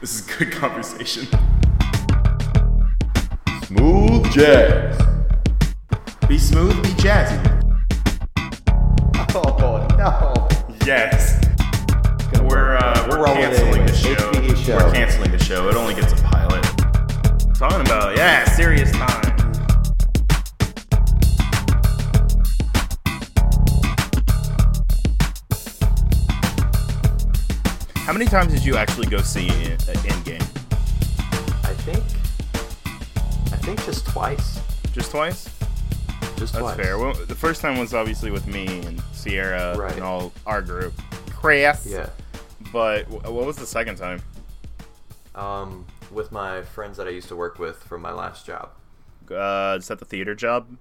This is good conversation. Smooth jazz. Be smooth, be jazzy. Oh no. Yes. We're uh, we're, We're rolling canceling in. the show. HPE show. We're canceling the show. It only gets a pilot. Talking about yeah, serious time. Many times did you actually go see in, Endgame? I think. I think just twice. Just twice? Just twice. That's twice. fair. Well, the first time was obviously with me and Sierra Right. and all our group. Chris. Yeah. But what was the second time? Um, with my friends that I used to work with from my last job. Uh, is that the theater job?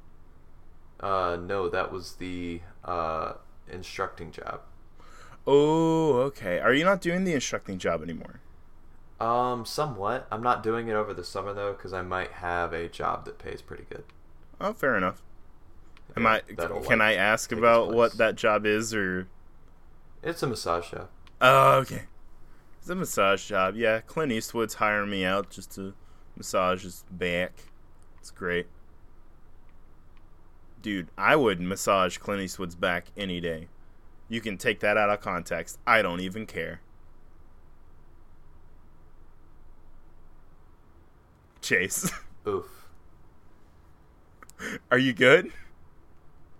Uh, no, that was the uh instructing job. Oh, okay. Are you not doing the instructing job anymore? Um, somewhat. I'm not doing it over the summer though, because I might have a job that pays pretty good. Oh, fair enough. Am Yeah, I? Can like, I ask about what that job is, or? It's a massage shop. Oh, okay. It's a massage job. Yeah, Clint Eastwood's hiring me out just to massage his back. It's great. Dude, I would massage Clint Eastwood's back any day. You can take that out of context. I don't even care. Chase, Oof. are you good?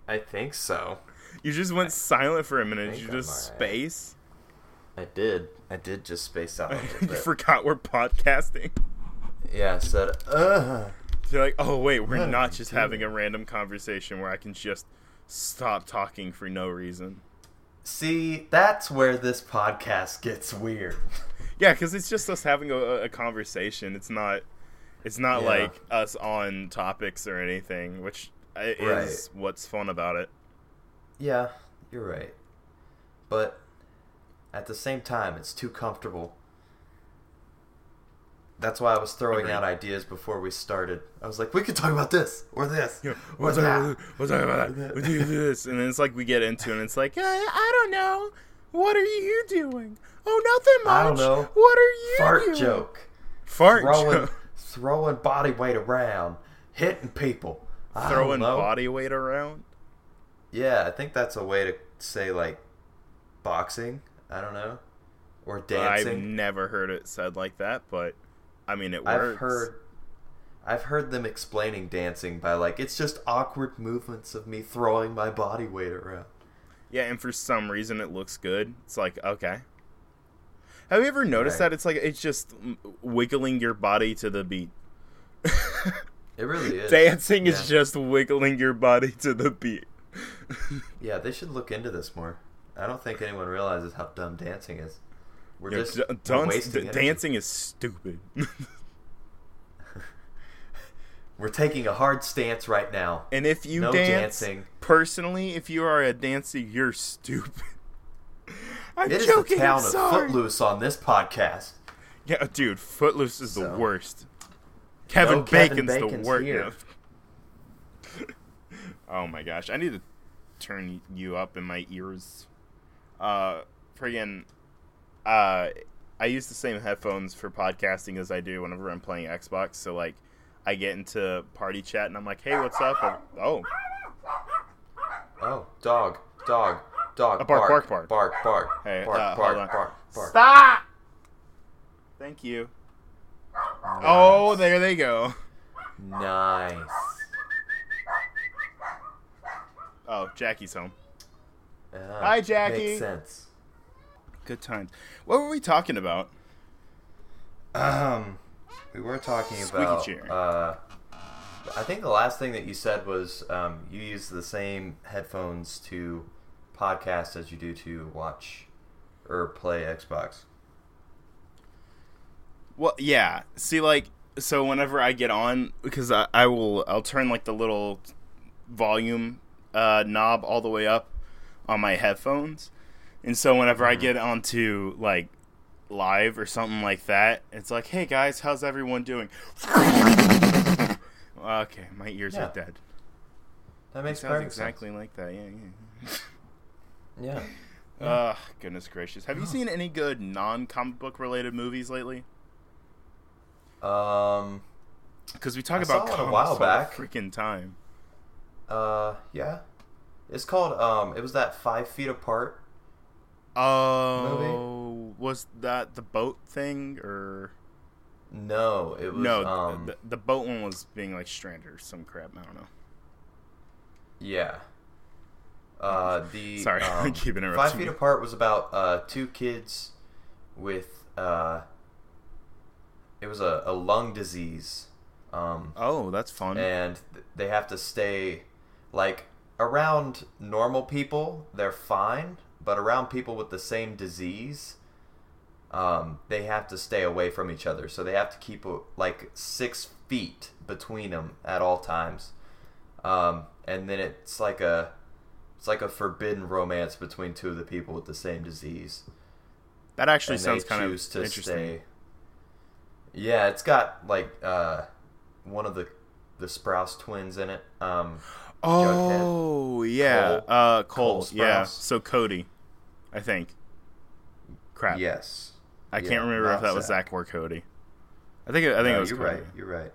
I think so. You just went silent for a minute. Did you just space? I did. I did just space out you forgot we're podcasting. yeah, I said, uh. You're like, oh wait, we're not just having a random conversation where I can just stop talking for no reason. See, that's where this podcast gets weird. Yeah, because it's just us having a, a conversation. It's not, it's not Yeah. like us on topics or anything, which is what's fun about it. Yeah, you're right. But at the same time, it's too comfortable. That's why I was throwing Agreed. out ideas before we started. I was like, we could talk about this or this Yeah, or we'll that. talk, we'll talk about that. We'll do this, and then it's like we get into it, and it's like, I, I don't know. What are you doing? Oh, nothing much. I don't know. What are you Fart doing? joke. Fart Throwing, joke. throwing body weight around, hitting people. Throwing body weight around. Yeah, I think that's a way to say like boxing. I don't know, or dancing. I've never heard it said like that, but I mean, it works. I've heard I've heard them explaining dancing by like it's just awkward movements of me throwing my body weight around. Yeah, and for some reason it looks good. It's like, okay. Have you ever noticed Right. that it's like it's just wiggling your body to the beat? It really is. Dancing yeah. is just wiggling your body to the beat. Yeah, they should look into this more. I don't think anyone realizes how dumb dancing is. We're just d- dance- d- dancing is stupid. We're taking a hard stance right now. and if you No dance, dancing. personally, if you are a dancer, you're stupid. I'm It is joking. the town of. Footloose on this podcast. Yeah, dude, Footloose is the worst. Kevin No Kevin Bacon's the Bacon's worst. oh my gosh, I need to turn you up in my ears. Uh, friggin', uh, I use the same headphones for podcasting as I do whenever I'm playing Xbox. So like, I get into party chat and I'm like, "Hey, what's up?" Or, oh, Oh, dog, dog, dog. A bark, bark, bark. bark, bark, Hey, bark, uh, bark, hold on. bark, bark. stop! Thank you. Oh, there they go. Nice. Oh, Jackie's home. Ah, Hi, Jackie. Makes sense. Good times. What were we talking about? Um, we were talking Squeaky about. chair. Uh, I think the last thing that you said was um, you use the same headphones to podcast as you do to watch or play Xbox. Well, yeah. See, like, so whenever I get on, because I, I will, I'll turn like the little volume uh, knob all the way up on my headphones, and so whenever I get onto like live or something like that, it's like, hey guys, how's everyone doing? okay, my ears Yeah. are dead. That It makes sounds perfect exactly like that. Yeah, yeah. sense. Yeah. Ugh, goodness gracious. Have you seen any good non-comic book related movies lately? Um, Because we talk I about saw a while back. freaking time. uh, yeah. It's called, um, it was that Five Feet Apart. Oh, was that the boat thing or No, it was, no? um, the, the boat one was being like stranded or some crap. I don't know. yeah. Uh, the Sorry, I um, keep interrupting Five Feet you. Apart was about uh, two kids with uh, it was a, a lung disease, um, Oh, that's fun. and th- they have to stay like around normal people. They're fine, but around people with the same disease, um, they have to stay away from each other. So they have to keep uh, like six feet between them at all times, um, and then it's like a it's like a forbidden romance between two of the people with the same disease. that actually and sounds kind of to interesting. stay. Yeah, it's got like uh, one of the the Sprouse twins in it. Um, Oh yeah, Cole- uh, Cole. Cole yeah, so Cody, I think. Crap. yes, I Yeah, can't remember if that was Zach. Zach or Cody. I think it, I think No, it was you're Cody. right. You're right.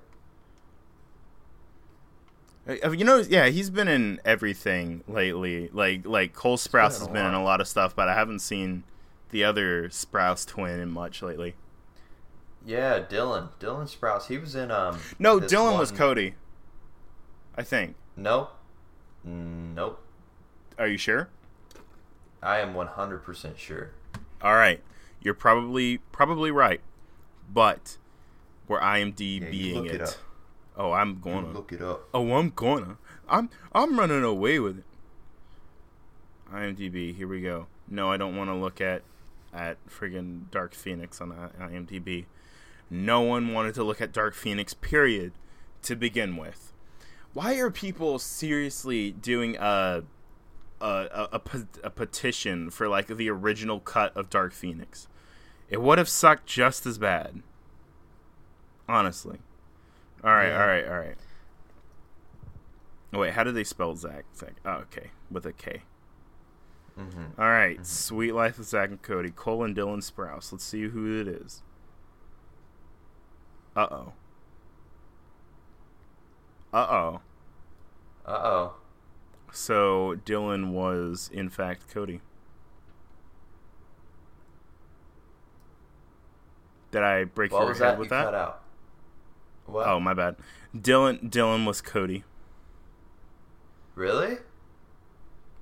Uh, You know, yeah, he's been in everything lately. Like like Cole Sprouse been has been in a lot of stuff, but I haven't seen the other Sprouse twin in much lately. Yeah, Dylan. Dylan Sprouse. He was in um. No, Dylan was Cody. I think. Nope. Nope. Are you sure? I am 100% sure. All right, you're probably probably right, but we're IMDBing Yeah, you it. it. Oh, I'm gonna. Look it up. Oh, I'm gonna. I'm I'm running away with it. IMDb. Here we go. No, I don't want to look at at friggin' Dark Phoenix on IMDb. No one wanted to look at Dark Phoenix. Period. To begin with, why are people seriously doing a a, a, a, a petition for like the original cut of Dark Phoenix? It would have sucked just as bad. Honestly. All right, Yeah. all right, all right. Oh, wait, how do they spell Zach? Zach. Oh, okay, with a K. Mm-hmm. All right, Suite Life of Zach and Cody, Cole and Dylan Sprouse. Let's see who it is. Uh oh. Uh oh. Uh oh. So Dylan was in fact Cody. Did I break What your head that you with that? cut out? What? Oh, my bad. Dylan Dylan was Cody. Really?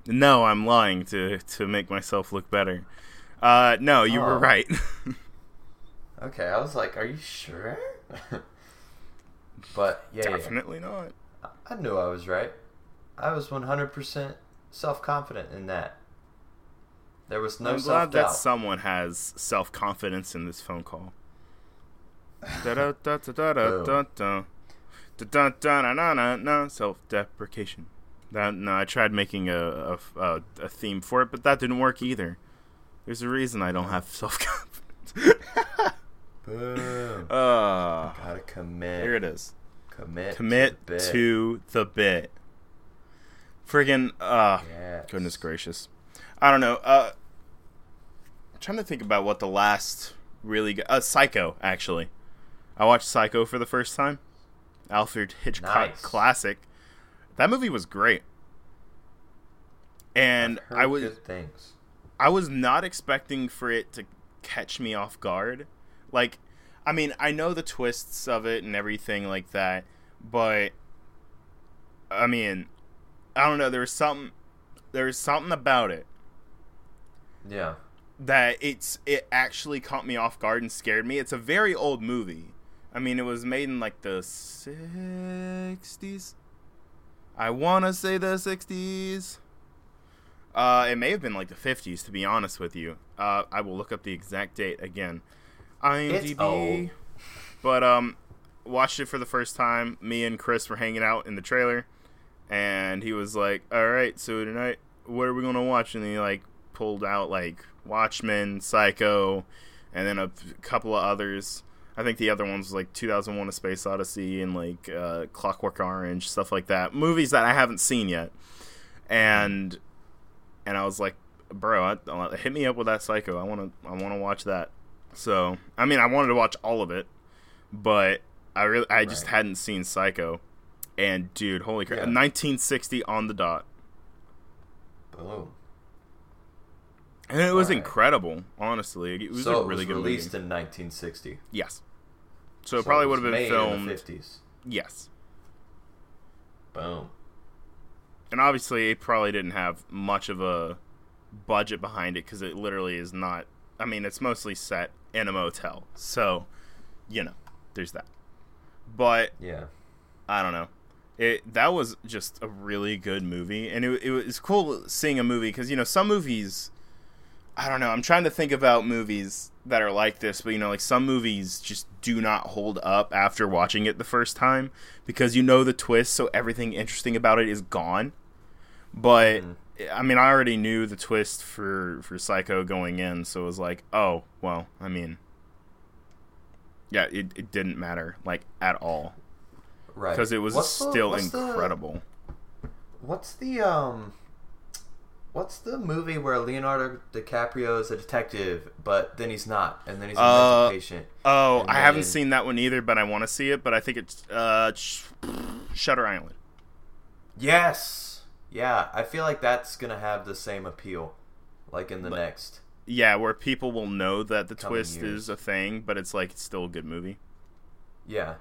No, I'm lying to to make myself look better. Uh, no, you were Oh. right. Okay, I was like, are you sure? but yeah, yeah, Definitely not. I knew I was right. I was 100% self confident in that. There was no. I'm glad that someone has self confidence in this phone call. Self deprecation. That no, I tried making a, a, a theme for it, but that didn't work either. There's a reason I don't have self confidence. Boom. Uh, gotta commit. Here it is. Commit. Commit to the bit. To the bit. Friggin' uh Yes. Goodness gracious. I don't know. Uh, I'm trying to think about what the last really good. Uh, Psycho, actually. I watched Psycho for the first time. Alfred Hitchcock Nice. classic. That movie was great. And I was good things. I was not expecting for it to catch me off guard. Like, I mean, I know the twists of it and everything like that, but I mean, I don't know. There was something. There was something about it Yeah. that it's it actually caught me off guard and scared me. It's a very old movie. I mean, it was made in like the sixties. I wanna say the sixties. Uh, it may have been like the fifties, to be honest with you. Uh, I will look up the exact date again. IMDb. old. But um, watched it for the first time. Me and Chris were hanging out in the trailer, and he was like, "All right, so tonight, what are we gonna watch?" And he like pulled out like Watchmen, Psycho, and then a couple of others. I think the other ones was like 2001: A Space Odyssey and like uh, Clockwork Orange, stuff like that. Movies that I haven't seen yet, and and I was like, "Bro, I, I- hit me up with that Psycho. I want to I want to watch that." So I mean, I wanted to watch all of it, but I really I just Right. hadn't seen Psycho, and dude, holy crap, Yeah. 1960 on the dot, Boom. and it was Alright. incredible. Honestly, it was so a it really was good released movie. in 1960. Yes, so it probably would have been filmed. in the 50s. Yes, Boom. and obviously it probably didn't have much of a budget behind it because it literally is not. I mean, it's mostly set in a motel, so you know, there's that. But Yeah. I don't know. It that was just a really good movie, and it it was cool seeing a movie because you know some movies. I don't know. I'm trying to think about movies that are like this, but you know, like some movies just do not hold up after watching it the first time because you know the twist, so everything interesting about it is gone. But Mhm. I mean, I already knew the twist for for Psycho going in, so it was like, oh well. I mean, yeah, it it didn't matter like at all Right. because it was What's the- still what's the- incredible. What's the um What's the movie where Leonardo DiCaprio is a detective, but then he's not, and then he's a Uh, patient? Oh, I haven't seen that one either, but I want to see it. But I think it's uh, Sh- Shutter Island. Yes. Yeah, I feel like that's gonna have the same appeal, like in the But- next. Yeah, where people will know that the twist years. is a thing, but it's like it's still a good movie. Yeah.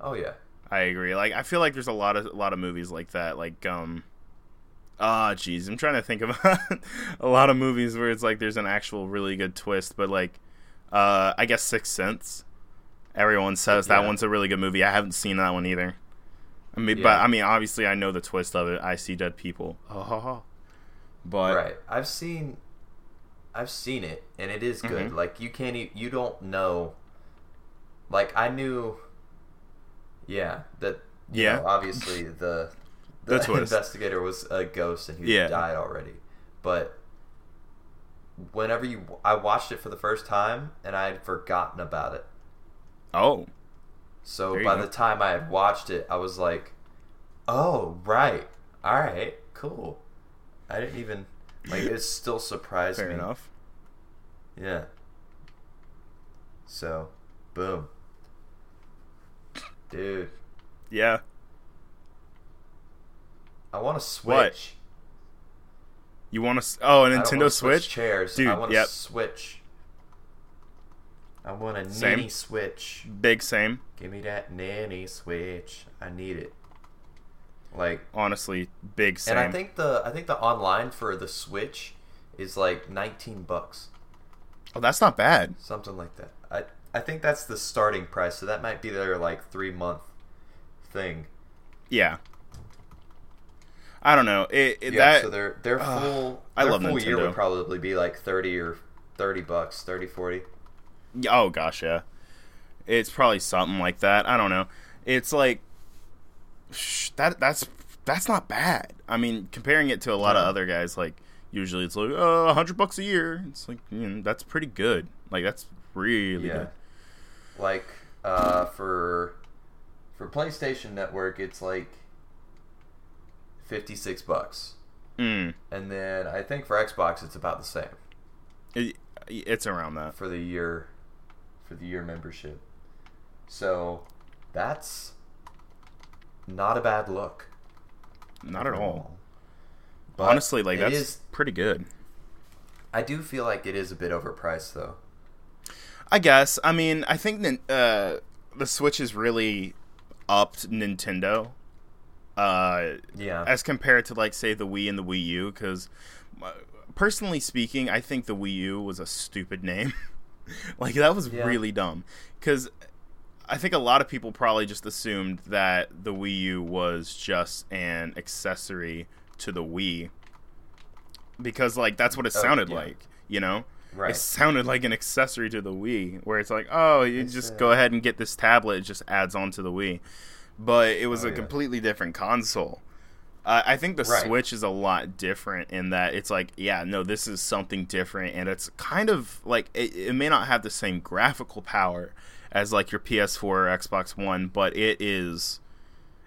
Oh yeah. I agree. Like I feel like there's a lot of a lot of movies like that. Like um, ah, jeez, I'm trying to think of a lot of movies where it's like there's an actual really good twist, but like, uh, I guess Sixth Sense. Everyone says that one's a really good movie. I haven't seen that one either. I mean, but I mean, obviously, I know the twist of it. I see dead people. Oh, ho, ho. But right. I've seen I've seen it and it is good. Mhm. Like you can't e- you don't know like I knew yeah, that Yeah. know, obviously the The investigator was a ghost and he Yeah. died already. But whenever you I watched it for the first time and I had forgotten about it. oh, So by go. the time I had watched it, I was like, "Oh, right, all right, cool." I didn't even like it. Still surprised fair me. enough. Yeah. So, boom, dude. Yeah. I want to switch. What? You want to? Oh, a Nintendo wanna Switch? chairs. Dude, I want to yep. switch. I want a Same. ninny switch. Big same. Give me that nanny switch. I need it. Like Honestly, big same. And I think the I think the online for the Switch is like 19 bucks, oh, that's not bad. something like that. I I think that's the starting price, so that might be their like 3 month thing. Yeah. I don't know. It, it yeah, that so their their Ugh, full I their love full year Nintendo. would probably be like 30 or 30 bucks, 30 40. Oh gosh, yeah. It's probably something like that. I don't know. It's like that. That's that's not bad. I mean, comparing it to a lot of other guys, like usually it's like oh, a hundred bucks a year. It's like you know, that's pretty good. Like that's really yeah. good. Like uh for for PlayStation Network it's like 56 bucks. Mm. And then I think for Xbox it's about the same. It, it's around that. for the year for the year membership. So that's not a bad look. Not at all. But Honestly, like that's is- pretty good. I do feel like it is a bit overpriced though. I guess. I mean, I think uh, the Switch is really upped Nintendo. Uh, Yeah. as compared to like say the Wii and the Wii U because personally speaking I think the Wii U was a stupid name like that was Yeah. really dumb because I think a lot of people probably just assumed that the Wii U was just an accessory to the Wii because like that's what it Oh, sounded yeah. like you know right. it sounded like an accessory to the Wii, where it's like, oh, you It's, just go ahead and get this tablet; it just adds on to the Wii. But it was Oh, a yeah. completely different console. Uh, I think the Right. Switch is a lot different in that it's like, yeah, no, this is something different, and it's kind of like it, it may not have the same graphical power as like your PS4 or Xbox One, but it is,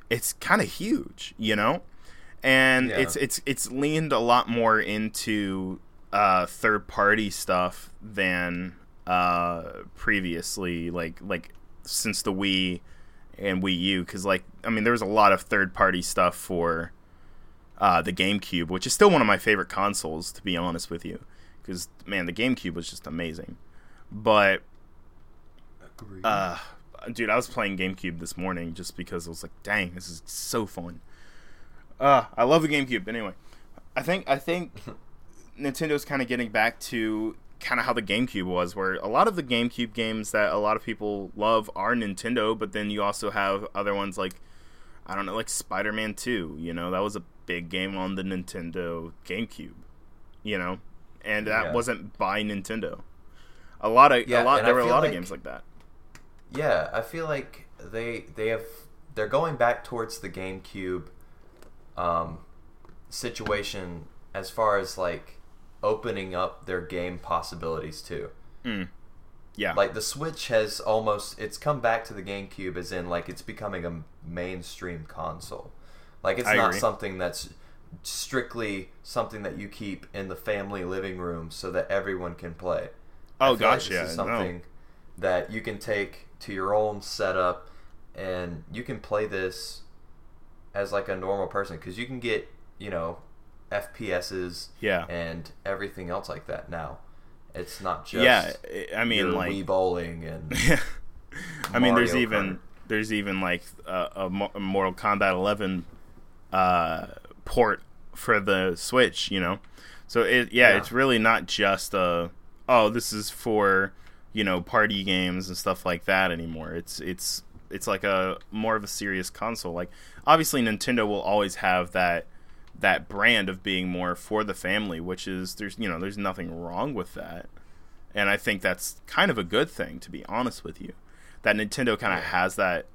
it's kind of huge, you know, and Yeah. it's it's it's leaned a lot more into uh, third party stuff than uh, previously, like like since the Wii and Wii U because like I mean there was a lot of third party stuff for uh, the GameCube, which is still one of my favorite consoles to be honest with you because man the GameCube was just amazing, but uh, dude I was playing GameCube this morning just because I was like dang this is so fun. Uh, I love the GameCube. Anyway, I think I think Nintendo's kind of getting back to kind of how the GameCube was, where a lot of the GameCube games that a lot of people love are Nintendo, but then you also have other ones like I don't know, like Spider Man Two. You know, that was a big game on the Nintendo GameCube. You know, and that Yeah. wasn't by Nintendo. A lot of Yeah, a lot there I were a lot like- of games like that. Yeah, I feel like they they have they're going back towards the GameCube um, situation as far as like opening up their game possibilities too. Mm. Yeah, Like the Switch has almost it's come back to the GameCube as in like it's becoming a mainstream console. Like it's I not agree. something that's strictly something that you keep in the family living room so that everyone can play. Oh like gosh, this yeah, is no. something that you can take to your own setup and you can play this as like a normal person because you can get you know FPSs Yeah. and everything else like that now. It's not just yeah, I- mean like Wii bowling and I mean, there's Mario even there's even like a, a a Mortal Kombat 11 uh, port for the Switch, you know. So it yeah, Yeah. it's really not just a oh this is for you know party games and stuff like that anymore. It's it's it's like a more of a serious console. Like obviously Nintendo will always have that that brand of being more for the family, which is there's you know there's nothing wrong with that, and I think that's kind of a good thing to be honest with you. That Nintendo kind of has that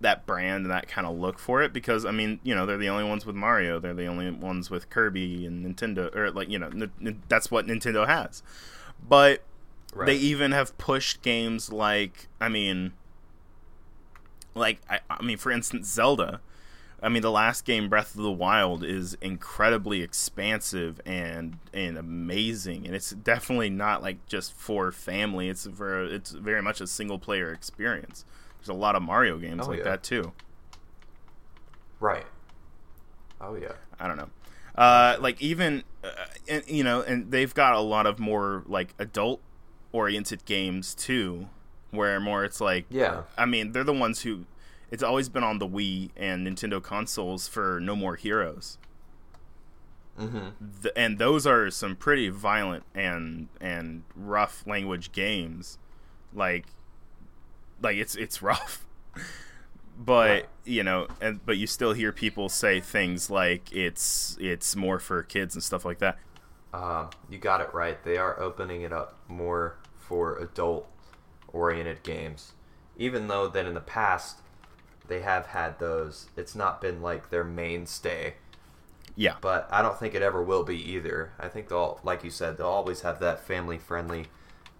that brand and that kind of look for it because I mean you know they're the only ones with Mario, they're the only ones with Kirby and Nintendo or like you know n- n- that's what Nintendo has, but Right. they even have pushed games like I mean, like I, I mean for instance Zelda. I mean the last game Breath of the Wild is incredibly expansive and and amazing, and it's definitely not like just for family. It's for it's very much a single player experience. There's a lot of Mario games Oh, like yeah. that too. right. Oh yeah. I don't know. Uh, like even, uh, and, you know, and they've got a lot of more like adult oriented games too, where more it's like, Yeah. I mean, they're the ones who. It's always been on the Wii and Nintendo consoles for No More Heroes, Mm-hmm. Th- and those are some pretty violent and and rough language games. Like, like it's it's rough, but you know, and but you still hear people say things like it's it's more for kids and stuff like that. Uh, you got it right. They are opening it up more for adult-oriented games, even though that in the past they have had those. It's not been like their mainstay, Yeah, but I don't think it ever will be either. I think they'll, like you said, they'll always have that family-friendly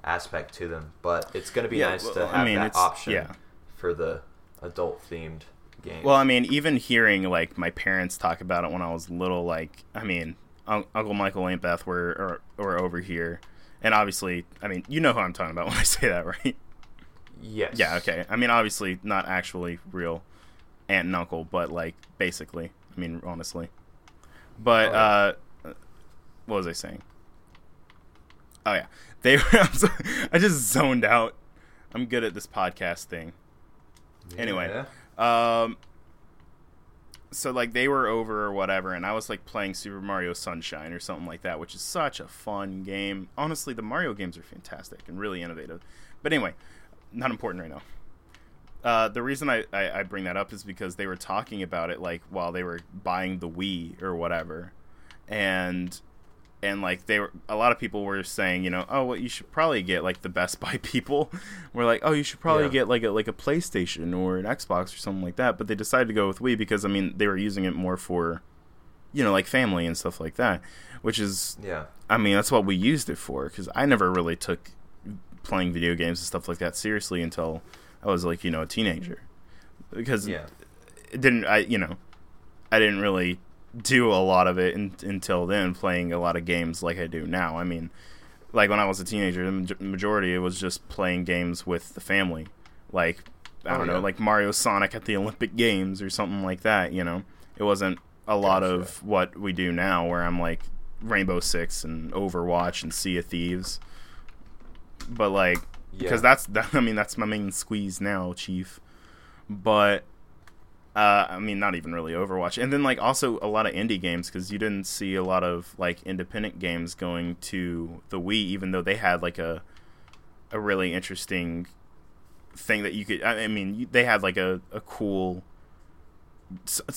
aspect to them. But it's going to be Yeah, nice well, to I have mean, that option yeah. for the adult-themed games. Well, I mean, even hearing like my parents talk about it when I was little, like I mean, Un- Uncle Michael Aunt Beth were or, or over here, and obviously, I mean, you know who I'm talking about when I say that, right? Yes. Yeah, okay. I mean, obviously, not actually real aunt and uncle, but like basically. I mean, honestly. But Oh, yeah. uh, what was I saying? Oh yeah, they. Were, so, I just zoned out. I'm good at this podcast thing. Anyway, um, so like they were over or whatever, and I was like playing Super Mario Sunshine or something like that, which is such a fun game. Honestly, the Mario games are fantastic and really innovative. But anyway, not important right now. Uh, the reason I, I, I bring that up is because they were talking about it like while they were buying the Wii or whatever, and and like they were a lot of people were saying you know oh well you should probably get like the Best Buy people were like oh you should probably Yeah. get like a like a PlayStation or an Xbox or something like that but they decided to go with Wii because I mean they were using it more for you know like family and stuff like that which is Yeah. I mean, that's what we used it for because I never really took playing video games and stuff like that seriously until I was like, you know, a teenager. Because Yeah. it didn't, I, you know, I didn't really do a lot of it in, until then, playing a lot of games like I do now. I mean, like when I was a teenager, the majority it was just playing games with the family, like I Oh, don't know, yeah. like Mario Sonic at the Olympic Games or something like that. You know, it wasn't a lot Gotcha. of what we do now, where I'm like Rainbow Six and Overwatch and Sea of Thieves. But like, because Yeah. that's that, I mean that's my main squeeze now, Chief. But uh, I mean, not even really Overwatch, and then like also a lot of indie games because you didn't see a lot of like independent games going to the Wii, even though they had like a a really interesting thing that you could. I mean, they had like a a cool.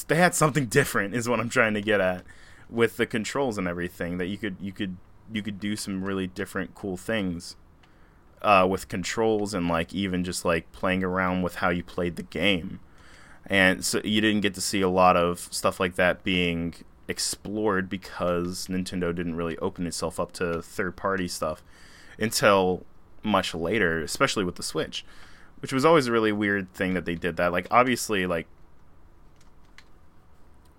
They had something different, is what I'm trying to get at, with the controls and everything. That you could you could you could do some really different, cool things uh, with controls and like even just like playing around with how you played the game. And so you didn't get to see a lot of stuff like that being explored because Nintendo didn't really open itself up to third party stuff until much later, especially with the Switch, which was always a really weird thing that they did that. Like obviously like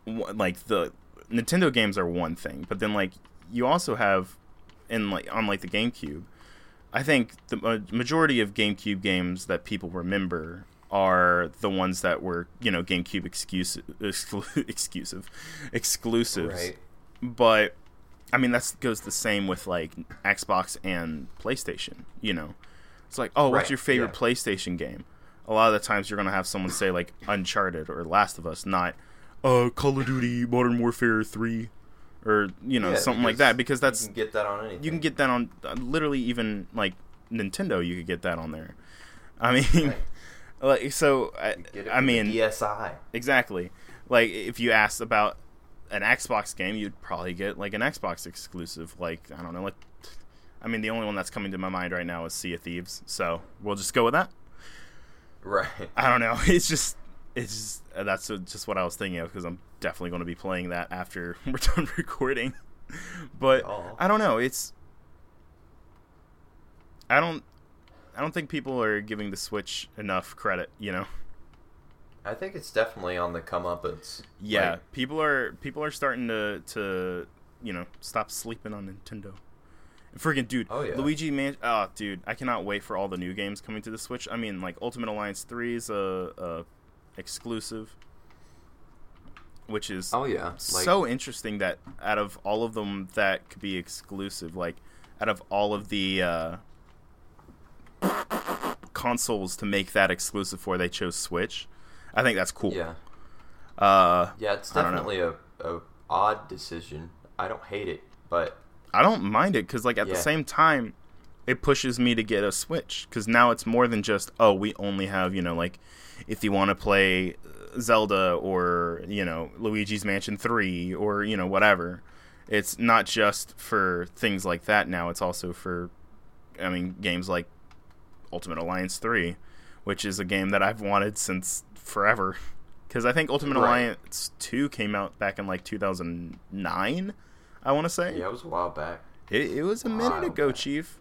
like the Nintendo games are one thing, but then like you also have in like on like the GameCube, I think the majority of GameCube games that people remember are the ones that were you know GameCube exclusive, exclu- exclusive, exclusives. Right. But I mean that goes the same with like Xbox and PlayStation. You know, it's like oh, what's your favorite yeah. PlayStation game? A lot of the times you're gonna have someone say like Uncharted or Last of Us, not uh Call of Duty Modern Warfare Three, or you know Yeah, something like that because that's you can get that on anything. you can get that on uh, literally even like Nintendo. You could get that on there. I mean, like so. I, I mean, DSi. exactly. Like if you asked about an Xbox game, you'd probably get like an Xbox exclusive. Like I don't know. Like I mean, the only one that's coming to my mind right now is Sea of Thieves. So we'll just go with that. Right. I don't know. It's just. It's just, that's uh, just what I was thinking of because I'm definitely going to be playing that after we're done recording. But Oh. I don't know. It's I don't I don't think people are giving the Switch enough credit. You know. I think it's definitely on the comeuppance. Yeah, Like, people are people are starting to to you know stop sleeping on Nintendo. Freaking dude, Oh, yeah. Luigi Man. Oh, dude, I cannot wait for all the new games coming to the Switch. I mean, like Ultimate Alliance Three is a, a exclusive, which is Oh yeah, like, so interesting that out of all of them that could be exclusive, like out of all of the uh, consoles to make that exclusive for, they chose Switch. I think that's cool. yeah, Uh, yeah, it's I don't know. definitely a, a odd decision. I don't hate it, but I don't mind it because, like, at the same time, it pushes me to get a Switch because now it's more than just oh, we only have you know like if you want to play Zelda or you know Luigi's Mansion Three or you know whatever. It's not just for things like that now. It's also for, I mean, games like Ultimate Alliance Three, which is a game that I've wanted since forever. Because I think Ultimate Right. Alliance Two came out back in like 2009. I want to say. yeah, it was a while back. It, it was a minute ago, back. Chief.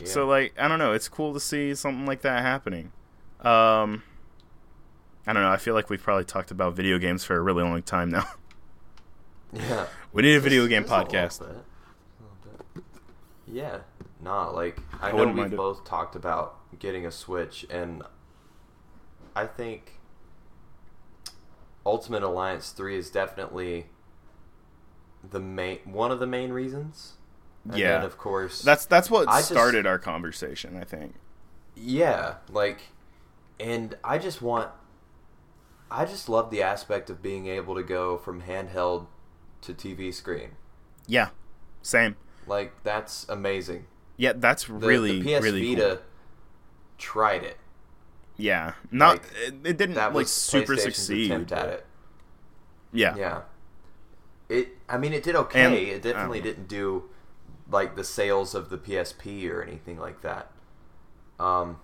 Yeah. So like, I don't know. It's cool to see something like that happening. Um, I don't know. I feel like we've probably talked about video games for a really long time now. yeah, we need a video game a little podcast. bit. A little bit. Yeah, nah, like I I know we've mind it. both talked about getting a Switch, and I think Ultimate Alliance Three is definitely the main one of the main reasons. And Yeah. then of course That's that's what I just- started our conversation. I think. Yeah, like, and I just want, I just love the aspect of being able to go from handheld to TV screen. Yeah, same. Like, that's amazing. Yeah, that's really the PS really Vita cool. tried it. Yeah, not like, it, it didn't That like super succeed. attempt at it. Yeah. Yeah. It. I mean, it did okay. And- it definitely um, didn't do like the sales of the PSP or anything like that. Um.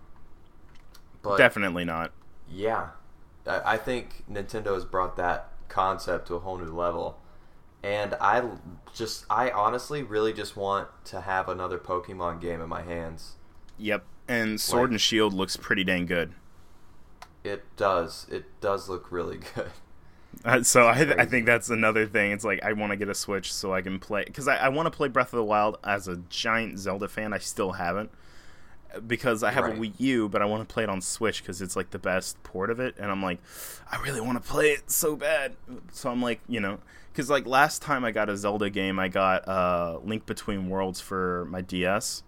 But definitely not. Yeah, I I think Nintendo has brought that concept to a whole new level, and I just, I honestly really just want to have another Pokemon game in my hands. Yep. And Sword Like- and Shield looks pretty dang good. It does, it does look really good. Uh, so I, I think that's another thing. It's like I want to get a Switch so I can play because I, I want to play Breath of the Wild as a giant Zelda fan. I still haven't. because I have Right. a Wii U, but I want to play it on Switch because it's like the best port of it, and I'm like, I really want to play it so bad. So I'm like, you know, because like last time I got a Zelda game, I got uh, Link Between Worlds for my DS.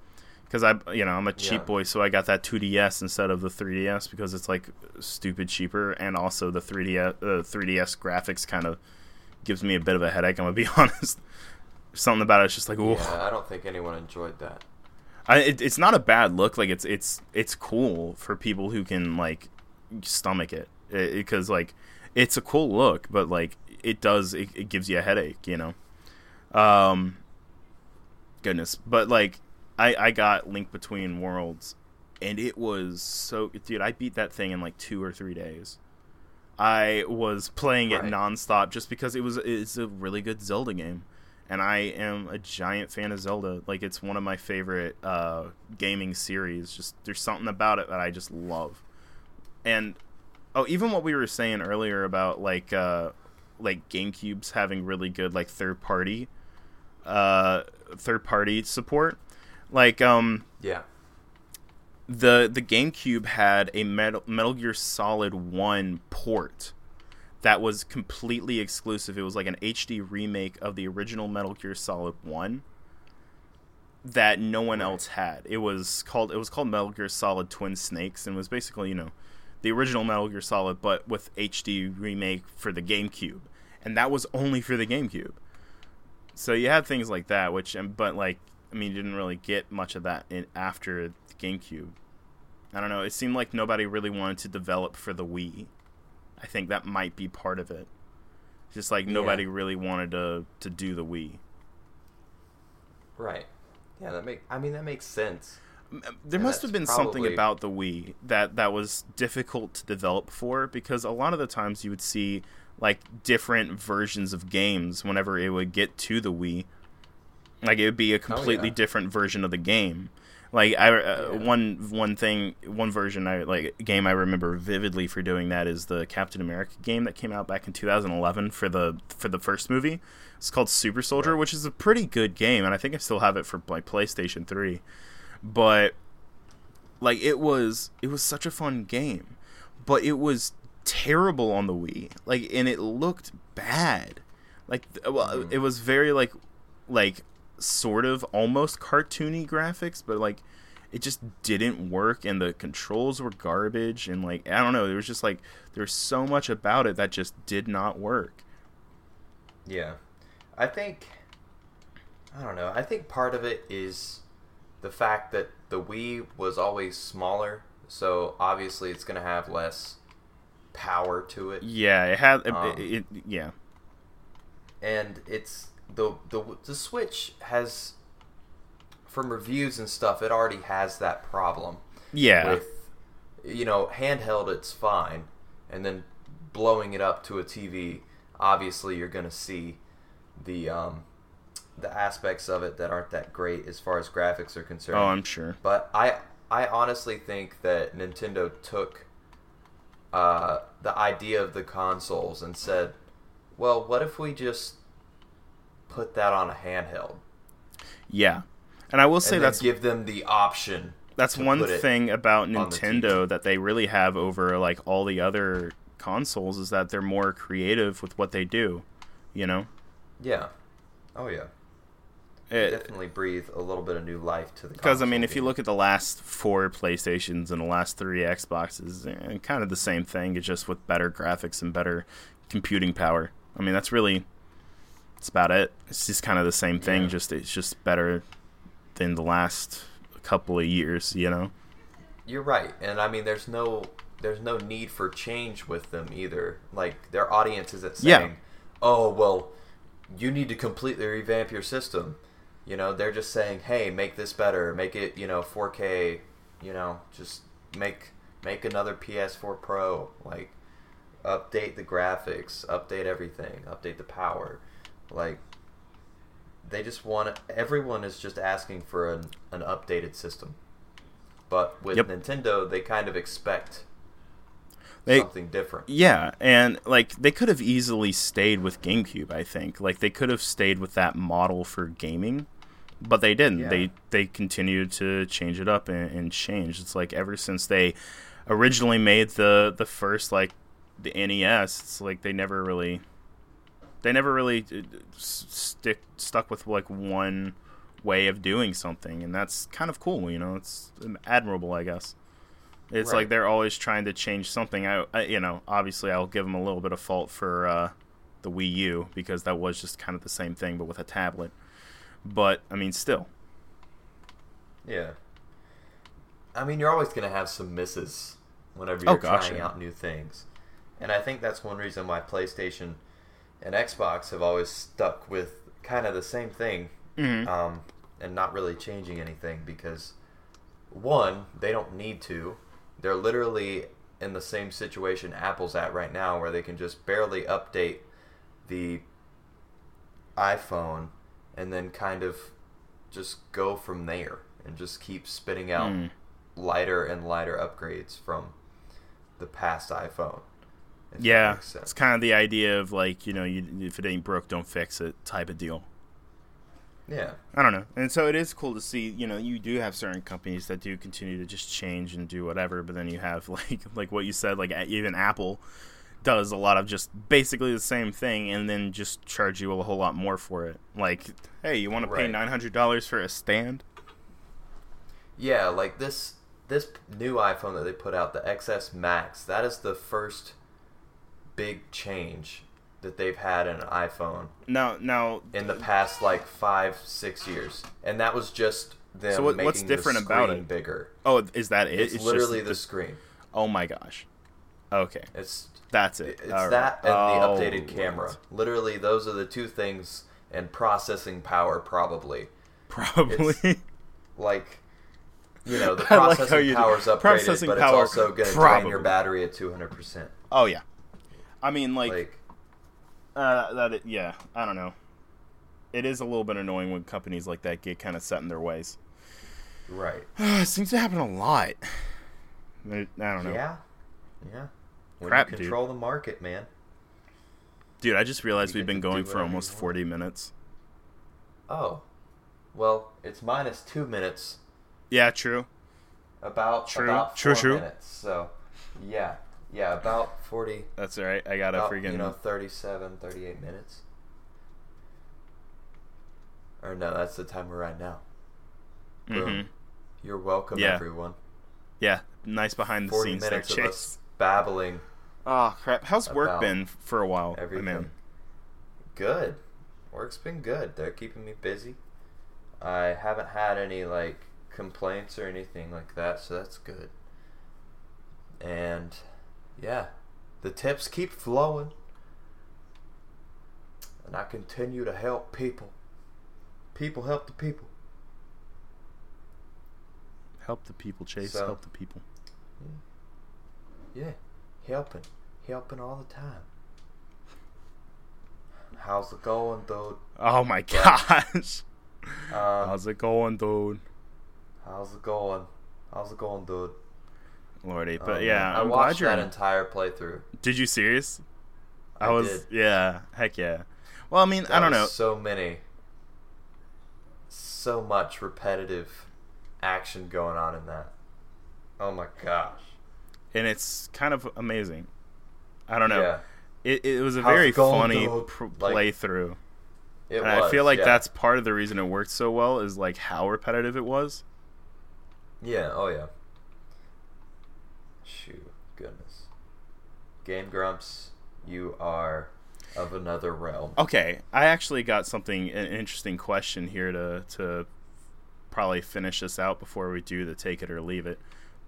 Because I, you know, I'm a cheap Yeah. boy, so I got that 2DS instead of the 3DS because it's like stupid cheaper, and also the 3DS, uh, 3DS graphics kind of gives me a bit of a headache. I'm gonna be honest. Something about it's just like, ooh. Yeah, I don't think anyone enjoyed that. I, it, it's not a bad look. Like it's it's it's cool for people who can like stomach it because like it's a cool look, but like it does it, it gives you a headache, you know. Um, goodness, but like I I got Link Between Worlds, and it was so dude. I beat that thing in like two or three days. I was playing it Right. nonstop just because it was it's a really good Zelda game and I am a giant fan of Zelda. Like it's one of my favorite uh, gaming series. Just there's something about it that I just love. And oh, even what we were saying earlier about like uh, like GameCubes having really good like third party uh, third party support. Like um Yeah. the the GameCube had a Metal, Metal Gear Solid 1 port that was completely exclusive. It was like an HD remake of the original Metal Gear Solid 1 that no one else had. It was called it was called Metal Gear Solid Twin Snakes and was basically, you know, the original Metal Gear Solid but with HD remake for the GameCube. And that was only for the GameCube. So you had things like that which um, but like I mean, you didn't really get much of that in, after the GameCube. I don't know. It seemed like nobody really wanted to develop for the Wii. I think that might be part of it. Just like nobody really wanted to to do the Wii. Right. Yeah, that make I mean that makes sense. There And must have been something about the Wii that that was difficult to develop for because a lot of the times you would see like different versions of games whenever it would get to the Wii. Like it would be a completely yeah. different version of the game. Like I uh, Yeah. one one thing one version I like game I remember vividly for doing that is the Captain America game that came out back in 2011 for the for the first movie. It's called Super Soldier, which is a pretty good game, and I think I still have it for my PlayStation 3 but like it was it was such a fun game but it was terrible on the Wii like and it looked bad like well it was very like like sort of almost cartoony graphics but like it just didn't work and the controls were garbage and like I don't know there was just like there's so much about it that just did not work Yeah. I think I don't know. I think part of it is the fact that the Wii was always smaller, so obviously it's going to have less power to it. yeah it had it, Um, it, yeah and it's the the the Switch has from reviews and stuff it already has that problem. Yeah. With you know handheld it's fine and then blowing it up to a TV obviously you're going to see the um the aspects of it that aren't that great as far as graphics are concerned. Oh I'm sure. But I I honestly think that Nintendo took uh, the idea of the consoles and said, "Well, what if we just put that on a handheld yeah and I will say and that's give them the option?" that's one thing about on the Nintendo that they really have over like all the other consoles is that they're more creative with what they do. You know, Yeah. Oh yeah. It- Definitely breathe a little bit of new life to the. because I mean, if you look at the last four PlayStations and the last three Xboxes, eh, kind of the same thing. It's just with better graphics and better computing power. I mean, that's really it's about it. It's just kind of the same thing. Yeah. Just it's just better than the last couple of years. You know. You're right, and I mean, there's no there's no need for change with them either. Like their audience isn't Yeah. saying, "Oh, well, you need to completely revamp your system." You know, they're just saying, "Hey, make this better. Make it, you know, 4K. You know, just make make another PS4 Pro. Like, update the graphics, update everything, update the power. Like, they just want everyone is just asking for an, an updated system. But with Yep. Nintendo, they kind of expect They something different. Yeah, and like they could have easily stayed with GameCube, I think. Like they could have stayed with that model for gaming, but they didn't. Yeah. They they continued to change it up and, and change. It's like ever since they originally made the the first like the NES, it's like they never really they never really uh, stick stuck with like one way of doing something, and that's kind of cool. You know, it's admirable, I guess. It's Right. like they're always trying to change something. I, I, you know, obviously I'll give them a little bit of fault for uh, the Wii U because that was just kind of the same thing, but with a tablet. But I mean, still, Yeah. I mean, you're always going to have some misses whenever Oh, you're gosh, trying yeah. out new things. And I think that's one reason why PlayStation and Xbox have always stuck with kind of the same thing Mhm. um, and not really changing anything because, one, they don't need to. They're literally in the same situation Apple's at right now where they can just barely update the iPhone and then kind of just go from there and just keep spitting out Mm. lighter and lighter upgrades from the past iPhone. Yeah, it's kind of the idea of like you know, you, if it ain't broke, don't fix it type of deal. Yeah. I don't know. And so it is cool to see, you know, you do have certain companies that do continue to just change and do whatever, but then you have like like what you said like even Apple does a lot of just basically the same thing and then just charge you a whole lot more for it. Like, hey, you want to pay Right. $900 for a stand? Yeah, like this this new iPhone that they put out, the XS Max, that is the first big change that they've had in an iPhone Now now in the past like five, six years, and that was just them So what- making what's different about it? bigger. Oh, is that it? It's, just literally the the- screen. Oh my gosh. Okay. It's That's it. it's All right. that and Oh, the updated camera. Literally, those are the two things, and processing power probably. Probably. Like, you know, the like processing you- power's upgraded, processing but power, it's also going to drain your battery at two hundred percent. oh yeah. I mean like Like, Uh, that it, yeah, I don't know. It is a little bit annoying when companies like that get kind of set in their ways. right? it seems to happen a lot. I, don't know, Yeah, yeah. When Crap, you dude. control the market, man. dude. I just realized You we've been going for almost want. forty minutes. Oh, well, it's minus two minutes. Yeah, true. About True, about true, true. minutes. So, yeah, yeah, about forty. That's all right. I got a about, freaking. you know 37 38 minutes or no that's the time we're at now Mhm. Boom. you're welcome Yeah. everyone Yeah, nice behind the 40 scenes there, Chase. babbling Oh crap! How's work been for a while, everything man? good work's been good they're keeping me busy i haven't had any like complaints or anything like that so that's good and yeah. The tips keep flowing. And i continue to help people. People help the people. Help the people, Chase. So- Help the people. yeah. Helping. Helping all the time. How's it going dude? Oh my gosh! um, How's it going, dude? how's it going? How's it going dude Lordy, but Um, yeah, I I'm watched glad you're. that entire playthrough. Did you serious? I, I was. did. Yeah. Heck yeah. Well, I mean, I don't know. So many, so much repetitive action going on in that. Oh my gosh! and it's kind of amazing. I don't know. Yeah, It, it was a How's very funny pr- Like, playthrough, it and was. I feel like yeah. that's part of the reason it worked so well is like how repetitive it was. Yeah. Oh yeah. Shoot, goodness. Game Grumps, you are of another realm. Okay, I actually got something an interesting question here to to probably finish this out before we do the take it or leave it.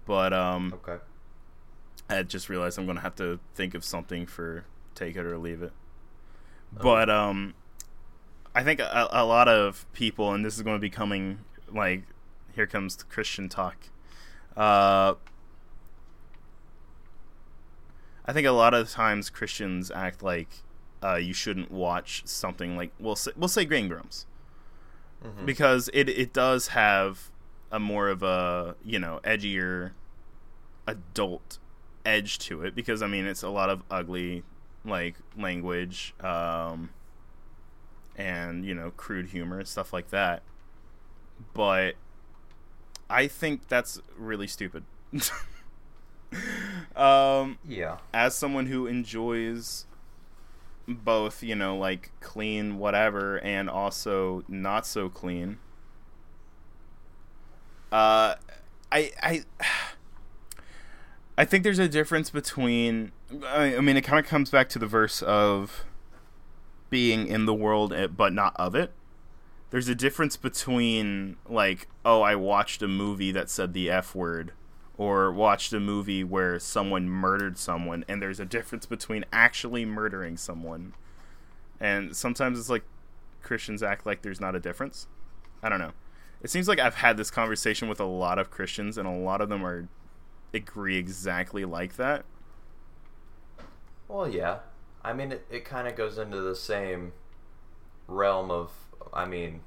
But um, Okay. I just realized I'm gonna have to think of something for take it or leave it. Oh. But um, I think a, a lot of people, and this is going to be coming like here comes the Christian talk. Uh, I think a lot of times Christians act like uh, you shouldn't watch something like we'll say, we'll say Game Grumps Mhm. because it it does have a more of a you know edgier adult edge to it because I mean it's a lot of ugly like language um and you know crude humor and stuff like that but I think that's really stupid. um, Yeah. as someone who enjoys both, you know, like clean whatever and also not so clean. Uh I I I think there's a difference between I, I mean it kind of comes back to the verse of being in the world eh, but not of it. There's a difference between like oh I watched a movie that said the F word or watched a movie where someone murdered someone and there's a difference between actually murdering someone and sometimes it's like christians act like there's not a difference. I don't know. It seems like i've had this conversation with a lot of christians and a lot of them are agree exactly like that. Well, yeah. I mean, it, it kind of goes into the same realm of, I mean,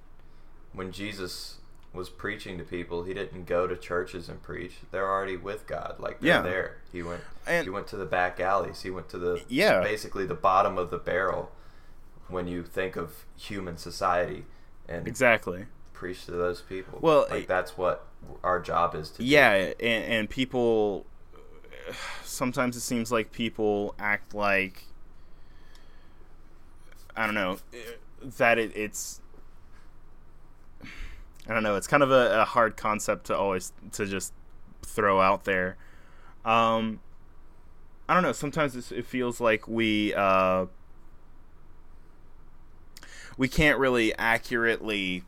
when Jesus was preaching to people, he didn't go to churches and preach. They're already with God. Like, they're Yeah. there. He went, And- he went to the back alleys. He went to the, Yeah. basically the bottom of the barrel when you think of human society and exactly preach to those people. Well, like, that's what our job is to do. yeah and, and people sometimes it seems like people act like i don't know eh, that it, it's i don't know it's kind of a, a hard concept to always to just throw out there um i don't know sometimes it feels like we uh we can't really accurately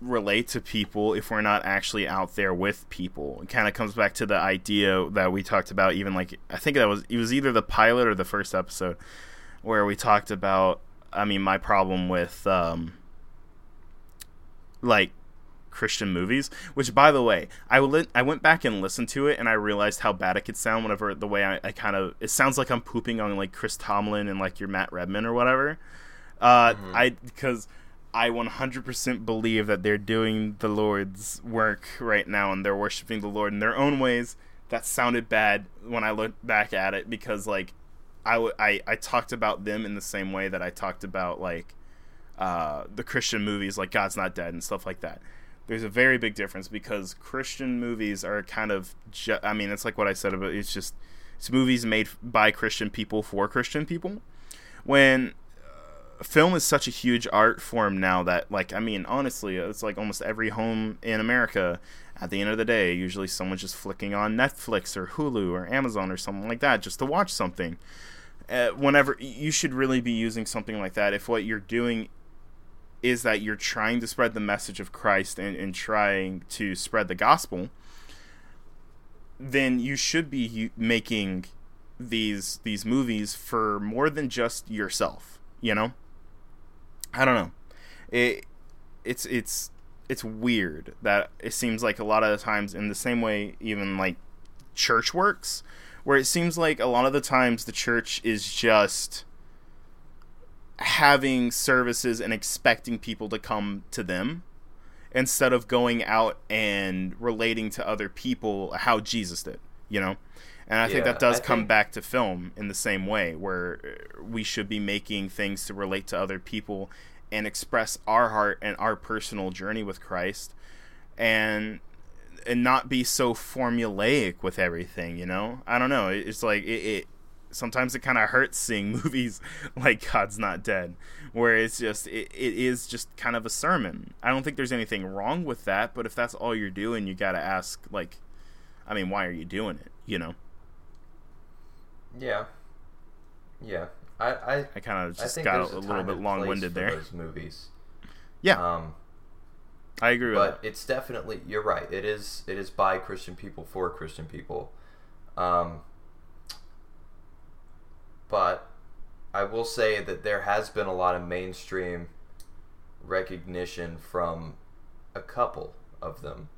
relate to people if we're not actually out there with people. It kind of comes back to the idea that we talked about even like I think that was it was either the pilot or the first episode where we talked about I mean my problem with um like Christian movies, which by the way, I li- I went back and listened to it and I realized how bad it could sound whenever the way I, I kind of it sounds like I'm pooping on like Chris Tomlin and like your Matt Redman or whatever. Uh, I because I 100% believe that they're doing the Lord's work right now and they're worshiping the Lord in their own ways. That sounded bad when I looked back at it because like I, w- I, I talked about them in the same way that I talked about like uh, the Christian movies like God's Not Dead and stuff like that. There's a very big difference because Christian movies are kind of ju- I mean it's like what I said about it's just it's movies made by Christian people for Christian people. When film is such a huge art form now that like i mean honestly it's like almost every home in america at the end of the day usually someone's just flicking on netflix or hulu or amazon or something like that just to watch something uh, whenever you should really be using something like that if what you're doing is that you're trying to spread the message of christ and, and trying to spread the gospel then you should be making these these movies for more than just yourself you know I don't know. It it's it's it's weird that it seems like a lot of the times in the same way even like church works where it seems like a lot of the times the church is just having services and expecting people to come to them instead of going out and relating to other people how Jesus did, you know? And I think that does I come think- back to film in the same way, where uh, we should be making things to relate to other people and express our heart and our personal journey with Christ, and and not be so formulaic with everything. You know, I don't know. It's like it. it sometimes it kind of hurts seeing movies like God's Not Dead, where it's just it, it is just kind of a sermon. I don't think there's anything wrong with that, but if that's all you're doing, you got to ask like, I mean, why are you doing it? You know. Yeah. Yeah. I, I, I kind of just got a, a little bit long winded there. Those movies. Yeah, Um, I agree with but that. it's definitely you're right. It is it is by Christian people for Christian people. Um, but I will say that there has been a lot of mainstream recognition from a couple of them.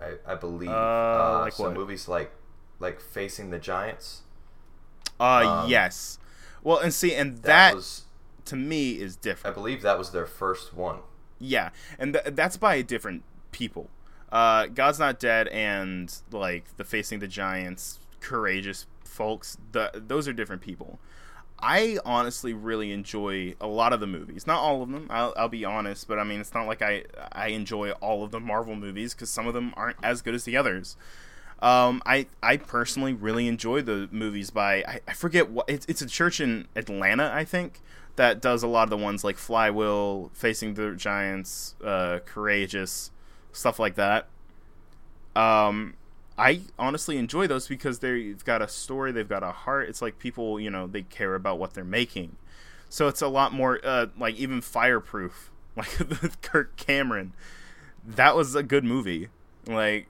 I, I believe Uh, uh, like so what? movies like like Facing the Giants. Uh, um, yes. Well, and see, and That, that, was to me is different. I believe that was their first one. Yeah, and th- that's by different people. Uh, God's Not Dead and like the Facing the Giants, courageous folks. The those are different people. I honestly really enjoy a lot of the movies. Not all of them. I'll, I'll be honest, but I mean, it's not like I I enjoy all of the Marvel movies because some of them aren't as good as the others. Um, I I personally really enjoy the movies by I, I forget what it's it's a church in Atlanta I think that does a lot of the ones like Flywheel, Facing the Giants, uh, Courageous, stuff like that. Um, I honestly enjoy those because they've got a story, they've got a heart. It's like people, you know, they care about what they're making. So it's a lot more uh, like even Fireproof, like Kirk Cameron. That was a good movie. Like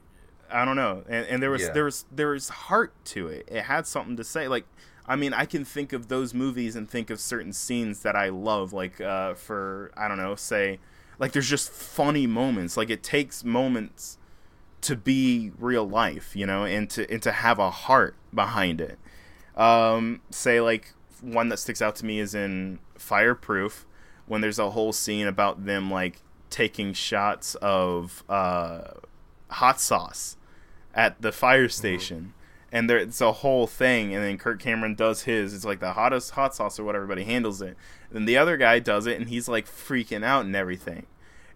I don't know, and, and there was Yeah. there was there was heart to it. It had something to say. Like I mean, I can think of those movies and think of certain scenes that I love. Like uh, for I don't know, say like there's just funny moments. Like it takes moments to be real life, you know, and to and to have a heart behind it. Um, say like one that sticks out to me is in Fireproof when there's a whole scene about them like taking shots of uh, hot sauce at the fire station. And there, it's a whole thing, and then Kirk Cameron does his. It's like the hottest hot sauce or whatever, but he handles it. then the other guy does it, and he's like freaking out and everything.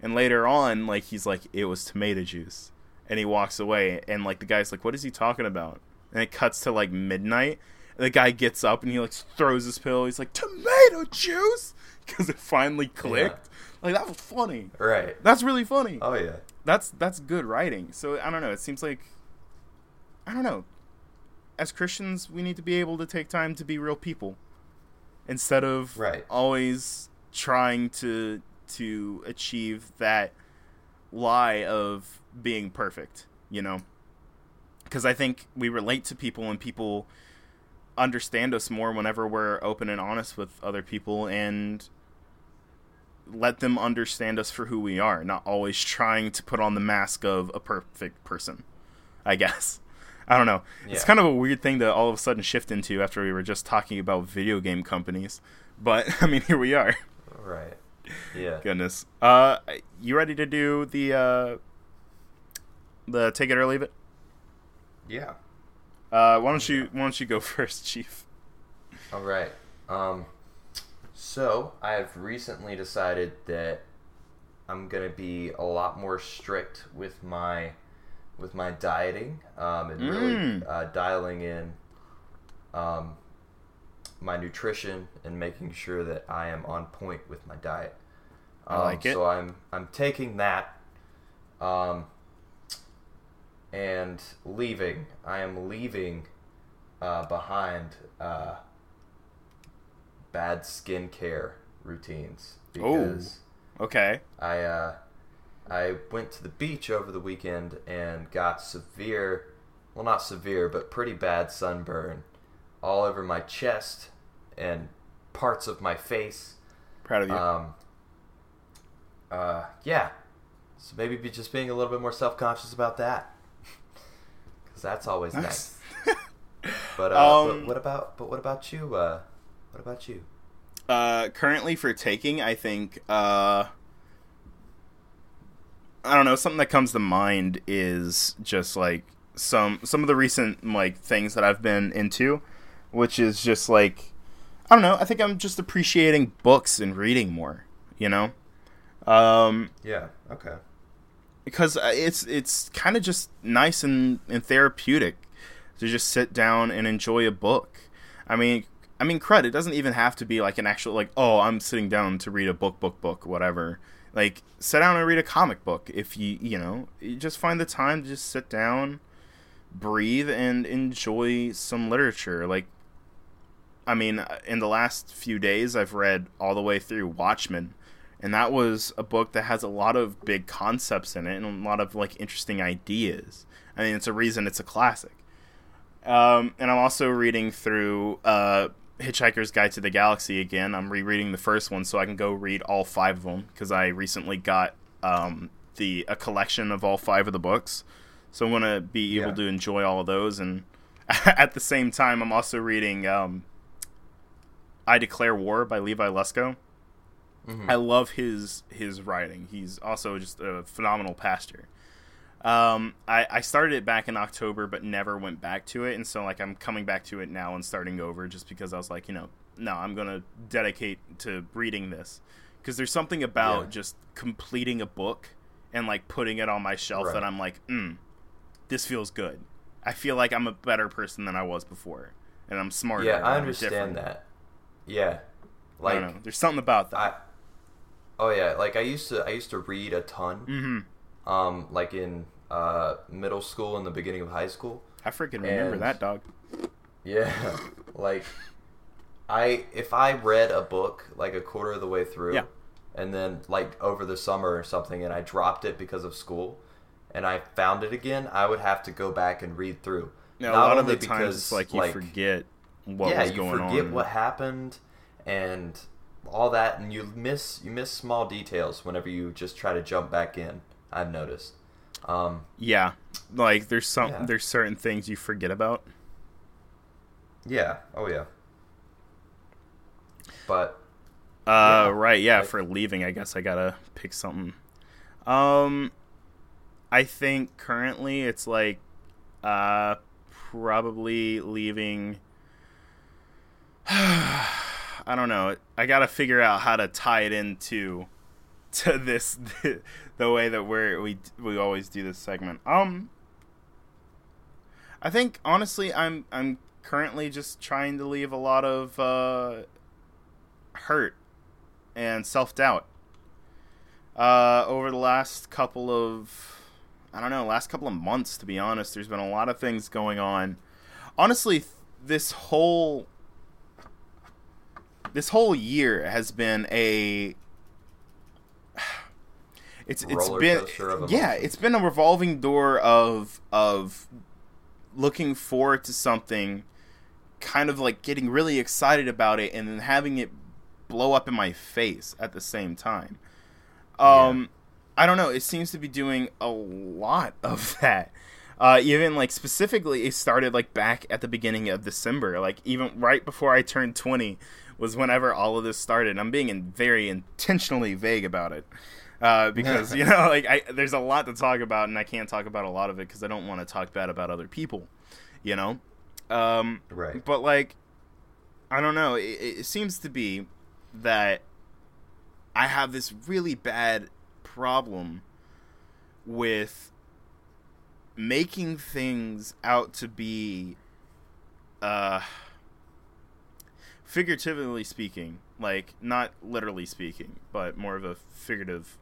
And later on, like he's like, it was tomato juice, and he walks away. And like the guy's like, what is he talking about? And it cuts to like midnight. And the guy gets up and he like throws his pillow. He's like, tomato juice, because it finally clicked. Like that was funny. Right. That's really funny. Oh yeah. That's that's good writing. So I don't know. It seems like I don't know. As Christians, we need to be able to take time to be real people instead of Right. always trying to to achieve that lie of being perfect, you know? Cuz I think we relate to people and people understand us more whenever we're open and honest with other people and let them understand us for who we are, not always trying to put on the mask of a perfect person. I guess. I don't know. It's kind of a weird thing to all of a sudden shift into after we were just talking about video game companies. But I mean, here we are. Right. Yeah. Goodness. Uh you ready to do the uh the take it or leave it? Yeah. Uh why don't you why don't you go first, chief? All right. Um, so I've recently decided that I'm gonna be a lot more strict with my with my dieting um, and really Mm. uh, dialing in um, my nutrition and making sure that I am on point with my diet. I Um, like it. So I'm I'm taking that. Um, and leaving. I am leaving uh, behind uh, bad skincare routines because Okay. I uh, I went to the beach over the weekend and got severe, well not severe, but pretty bad sunburn all over my chest and parts of my face. Proud of you. Um, uh, yeah. So maybe be just being a little bit more self conscious about that, because that's always nice. But, uh, Um, but what about but what about you? Uh, what about you? Uh, currently for taking, I think uh, I don't know. Something that comes to mind is just like some some of the recent like things that I've been into, which is just like I don't know. I think I'm just appreciating books and reading more. You know, um, Yeah. Okay. because it's it's kind of just nice and, and therapeutic to just sit down and enjoy a book. I mean, I mean, crud. It doesn't even have to be like an actual like, oh, I'm sitting down to read a book, book, book, whatever. Like, sit down and read a comic book if you you know you just find the time to just sit down, breathe, and enjoy some literature. Like, I mean, in the last few days, I've read all the way through Watchmen, and that was a book that has a lot of big concepts in it and a lot of like interesting ideas. I mean, it's a reason it's a classic. Um, and I'm also reading through uh, Hitchhiker's Guide to the Galaxy again. I'm rereading the first one so I can go read all five of them because I recently got um, the a collection of all five of the books. So I'm gonna be able Yeah. to enjoy all of those, and at the same time, I'm also reading um, "I Declare War" by Levi Lusko. Mhm. I love his his writing. He's also just a phenomenal pastor. Um, I, I started it back in October, but never went back to it, and so like I'm coming back to it now and starting over, just because I was like, you know, no, I'm gonna dedicate to reading this because there's something about Yeah. just completing a book and like putting it on my shelf Right. that I'm like, mm, this feels good. I feel like I'm a better person than I was before, and I'm smarter. Yeah, I understand different. that. Yeah, I like don't know. There's something about that. I. Oh yeah, like I used to. I used to read a ton. mm-hmm. Um, like in uh middle school and the beginning of high school. I freaking remember And- that dog. Yeah, like I if I read a book like a quarter of the way through, Yeah. and then like over the summer or something, and I dropped it because of school, and I found it again, I would have to go back and read through. Yeah, a lot of the times it's like you forget what yeah, was you forget on. what happened and all that, and you miss you miss small details whenever you just try to jump back in. I've noticed. Um, Yeah, like there's some Yeah. there's certain things you forget about. yeah. Oh yeah. But Uh, Yeah, right, yeah. like- For leaving, I guess I gotta pick something. Um, I think currently it's like, uh, probably leaving. I don't know. I gotta figure out how to tie it into to this the way that we're we we always do this segment. Um, I think honestly, I'm I'm currently just trying to leave a lot of uh, hurt and self doubt. Uh, over the last couple of, I don't know, last couple of months, to be honest, there's been a lot of things going on. Honestly, th- this whole this whole year has been a it's it's been yeah it's been a revolving door of of looking forward to something kind of like getting really excited about it and then having it blow up in my face at the same time. Um i don't know it seems to be doing a lot of that. Uh even like specifically it started like back at the beginning of december like even right before i turned 20 was whenever all of this started i'm being in very intentionally vague about it uh, because you know like I, there's a lot to talk about and i can't talk about a lot of it because i don't want to talk bad about other people you know um right. but like i don't know it, it seems to be that i have this really bad problem with making things out to be uh figuratively speaking like not literally speaking but more of a figurative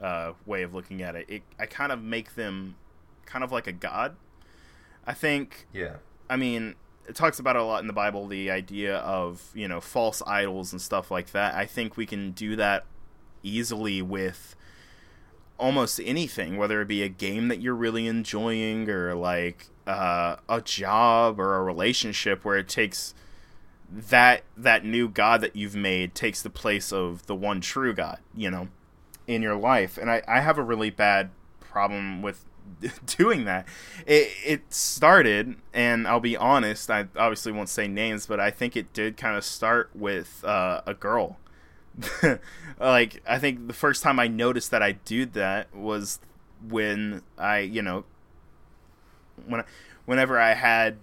uh, way of looking at it. it i kind of make them kind of like a god i think Yeah. I mean, it talks about it a lot in the Bible the idea of, you know, false idols and stuff like that. I think we can do that easily with almost anything, whether it be a game that you're really enjoying or like uh, a job or a relationship where it takes that that new god that you've made takes the place of the one true god, you know, in your life. And I, I have a really bad problem with doing that. It it started, and I'll be honest. I obviously won't say names, but I think it did kind of start with uh, a girl. like I think the first time I noticed that I do that was when I, you know, when I, whenever I had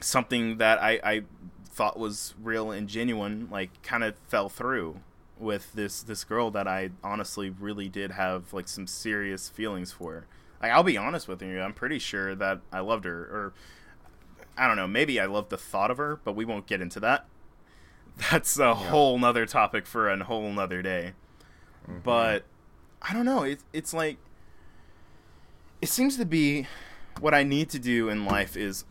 something that I, I thought was real and genuine, like kind of fell through with this this girl that I honestly really did have like some serious feelings for. Like I'll be honest with you, I'm pretty sure that I loved her, or I don't know, maybe I loved the thought of her, but we won't get into that. That's a whole nother topic for a whole nother day. Mm-hmm. But I don't know. It, it's like it seems to be what I need to do in life is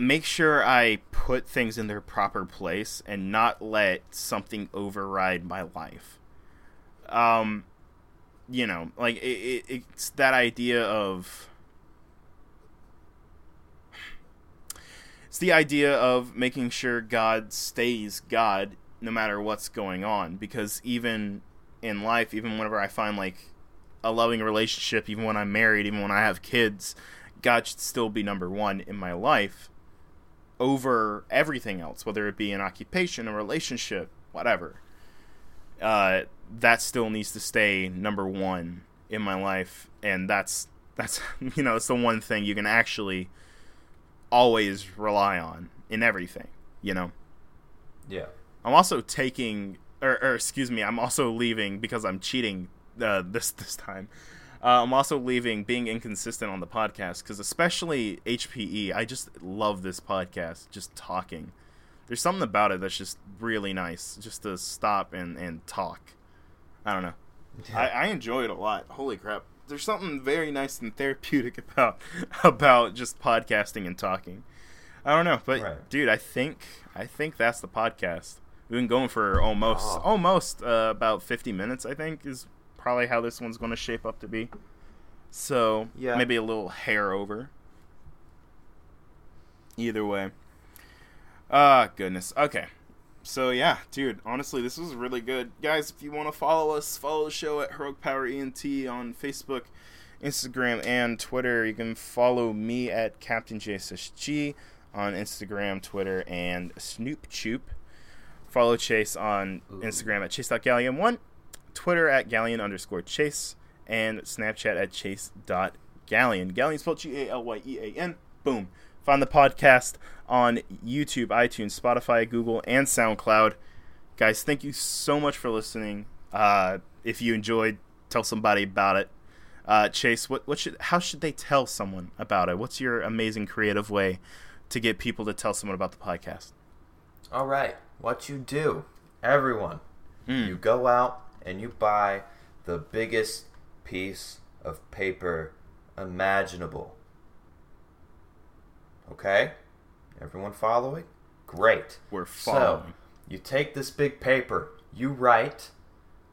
make sure I put things in their proper place and not let something override my life. Um, you know, like it, it, it's that idea of it's the idea of making sure God stays God no matter what's going on because even in life even whenever I find like a loving relationship even when I'm married even when I have kids God should still be number 1 in my life over everything else whether it be an occupation a relationship whatever uh, that still needs to stay number 1 in my life and that's that's you know it's the one thing you can actually always rely on in everything, you know. Yeah. I'm also taking, or, or excuse me, I'm also leaving because I'm cheating uh, this this time. Uh, I'm also leaving being inconsistent on the podcast because especially HPE, I just love this podcast, just talking. There's something about it that's just really nice, just to stop and and talk. I don't know. I, I enjoy it a lot. Holy crap! There's something very nice and therapeutic about about just podcasting and talking. I don't know, but Right. dude, I think I think that's the podcast. We've been going for almost Oh. almost uh, about 50 minutes. I think is probably how this one's going to shape up to be. So Yeah. maybe a little hair over. Either way. Ah, goodness. Okay. So yeah, dude. Honestly, this was really good, guys. If you want to follow us, follow the show at Heroic Power ENT on Facebook, Instagram, and Twitter. You can follow me at Captain JSSG on Instagram, Twitter, and Snoop Choop. Follow Chase on Instagram at chase.galyean1, Twitter at galyean underscore chase, and Snapchat at chase.galyean. Galyean spelled G A L Y E A N. Boom. Find the podcast on YouTube, iTunes, Spotify, Google, and SoundCloud. Guys, thank you so much for listening. Uh, if you enjoyed, tell somebody about it. Uh, Chase, what, what should how should they tell someone about it? What's your amazing creative way to get people to tell someone about the podcast? All right. What you do, everyone, Mm. you go out and you buy the biggest piece of paper imaginable. Okay? Everyone following? Great. We're following. So, you take this big paper, you write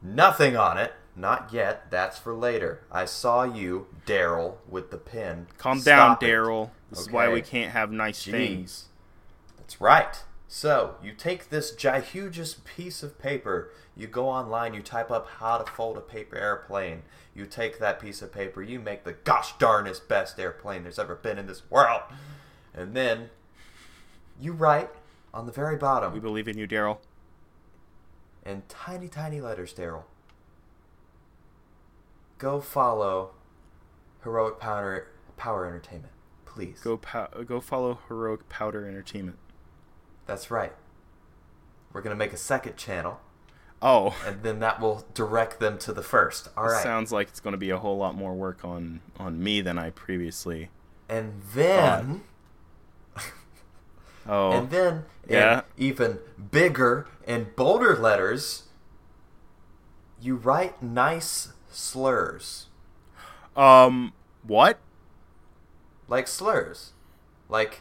nothing on it. Not yet. That's for later. I saw you, Daryl, with the pen. Calm down, Stop it. Daryl. This is why we can't have nice things. That's right. So, you take this gihugous piece of paper, you go online, you type up how to fold a paper airplane. You take that piece of paper, you make the gosh darnest best airplane there's ever been in this world. And then you write on the very bottom. We believe in you, Daryl. in tiny, tiny letters, Daryl. Go follow Heroic Powder, Power Entertainment, please. Go pow- go follow Heroic Powder Entertainment. That's right. We're going to make a second channel. Oh, and then that will direct them to the first. All right. sounds like it's going to be a whole lot more work on on me than I previously. and then Oh, and then Yeah. in even bigger and bolder letters you write nice slurs. um, what? Like slurs. Like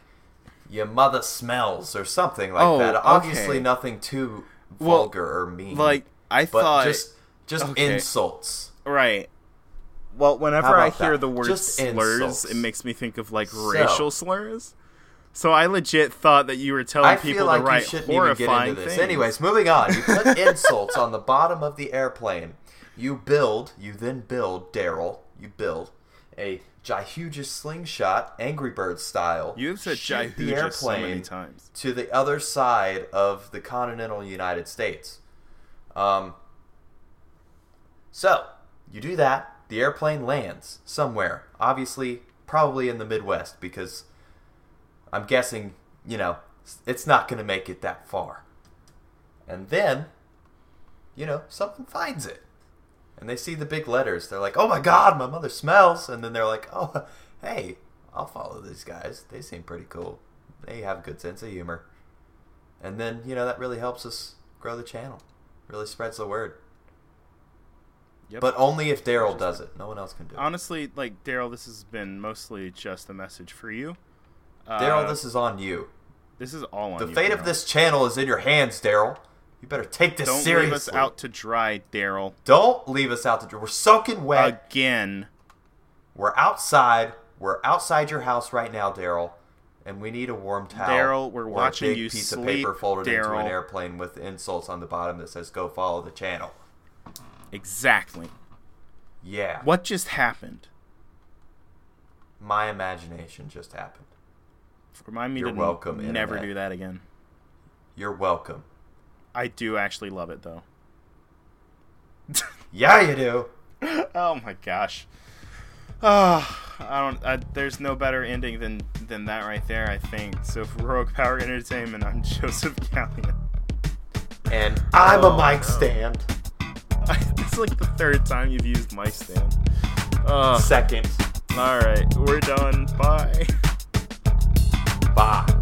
your mother smells or something like Oh, that. Obviously okay. nothing too Well, vulgar or mean. Like I thought, just just okay. insults. right. Well, whenever I hear that? the word Just slurs, insults. it makes me think of like So- racial slurs. So I legit thought that you were telling I people like to write you shouldn't even get horrifying into this. things. Anyways, moving on. You put insults on the bottom of the airplane. You build, you then build, Daryl, you build a gihugous slingshot, Angry Bird style. you have said the so many airplane times. to the other side of the continental United States. Um, so, you do that. The airplane lands somewhere. Obviously, probably in the Midwest because I'm guessing, you know, it's not going to make it that far. And then, you know, someone finds it. And they see the big letters. They're like, oh my god, my mother smells. And then they're like, oh, hey, I'll follow these guys. They seem pretty cool. They have a good sense of humor. And then, you know, that really helps us grow the channel. Really spreads the word. Yep. But only if Daryl does it. No one else can do it. honestly, like Daryl, this has been mostly just a message for you. Uh, Daryl, this is on you. this is all on The you, The fate of this channel is in your hands, Daryl. You better take this Don't seriously. leave us out to dry, Daryl. Don't leave us out to dry. We're soaking wet. Again. We're outside. We're outside your house right now, Daryl. And we need a warm towel. Daryl, we're watching a big you piece sleep, of paper folded into an airplane with insults on the bottom that says "Go follow the channel." Exactly. Yeah. What just happened? My imagination just happened. Remind me You're to n- welcome, never do that again. You're welcome. I do actually love it though. Yeah, you do. oh my gosh. Oh, I don't. I, there's no better ending than than that right there. I think. So for Heroic Power Entertainment, I'm Joseph Gallion. and I'm a Oh, mic no. stand. it's like the third time you've used mic stand. Uh, Second. all right, we're done. Bye. Bye.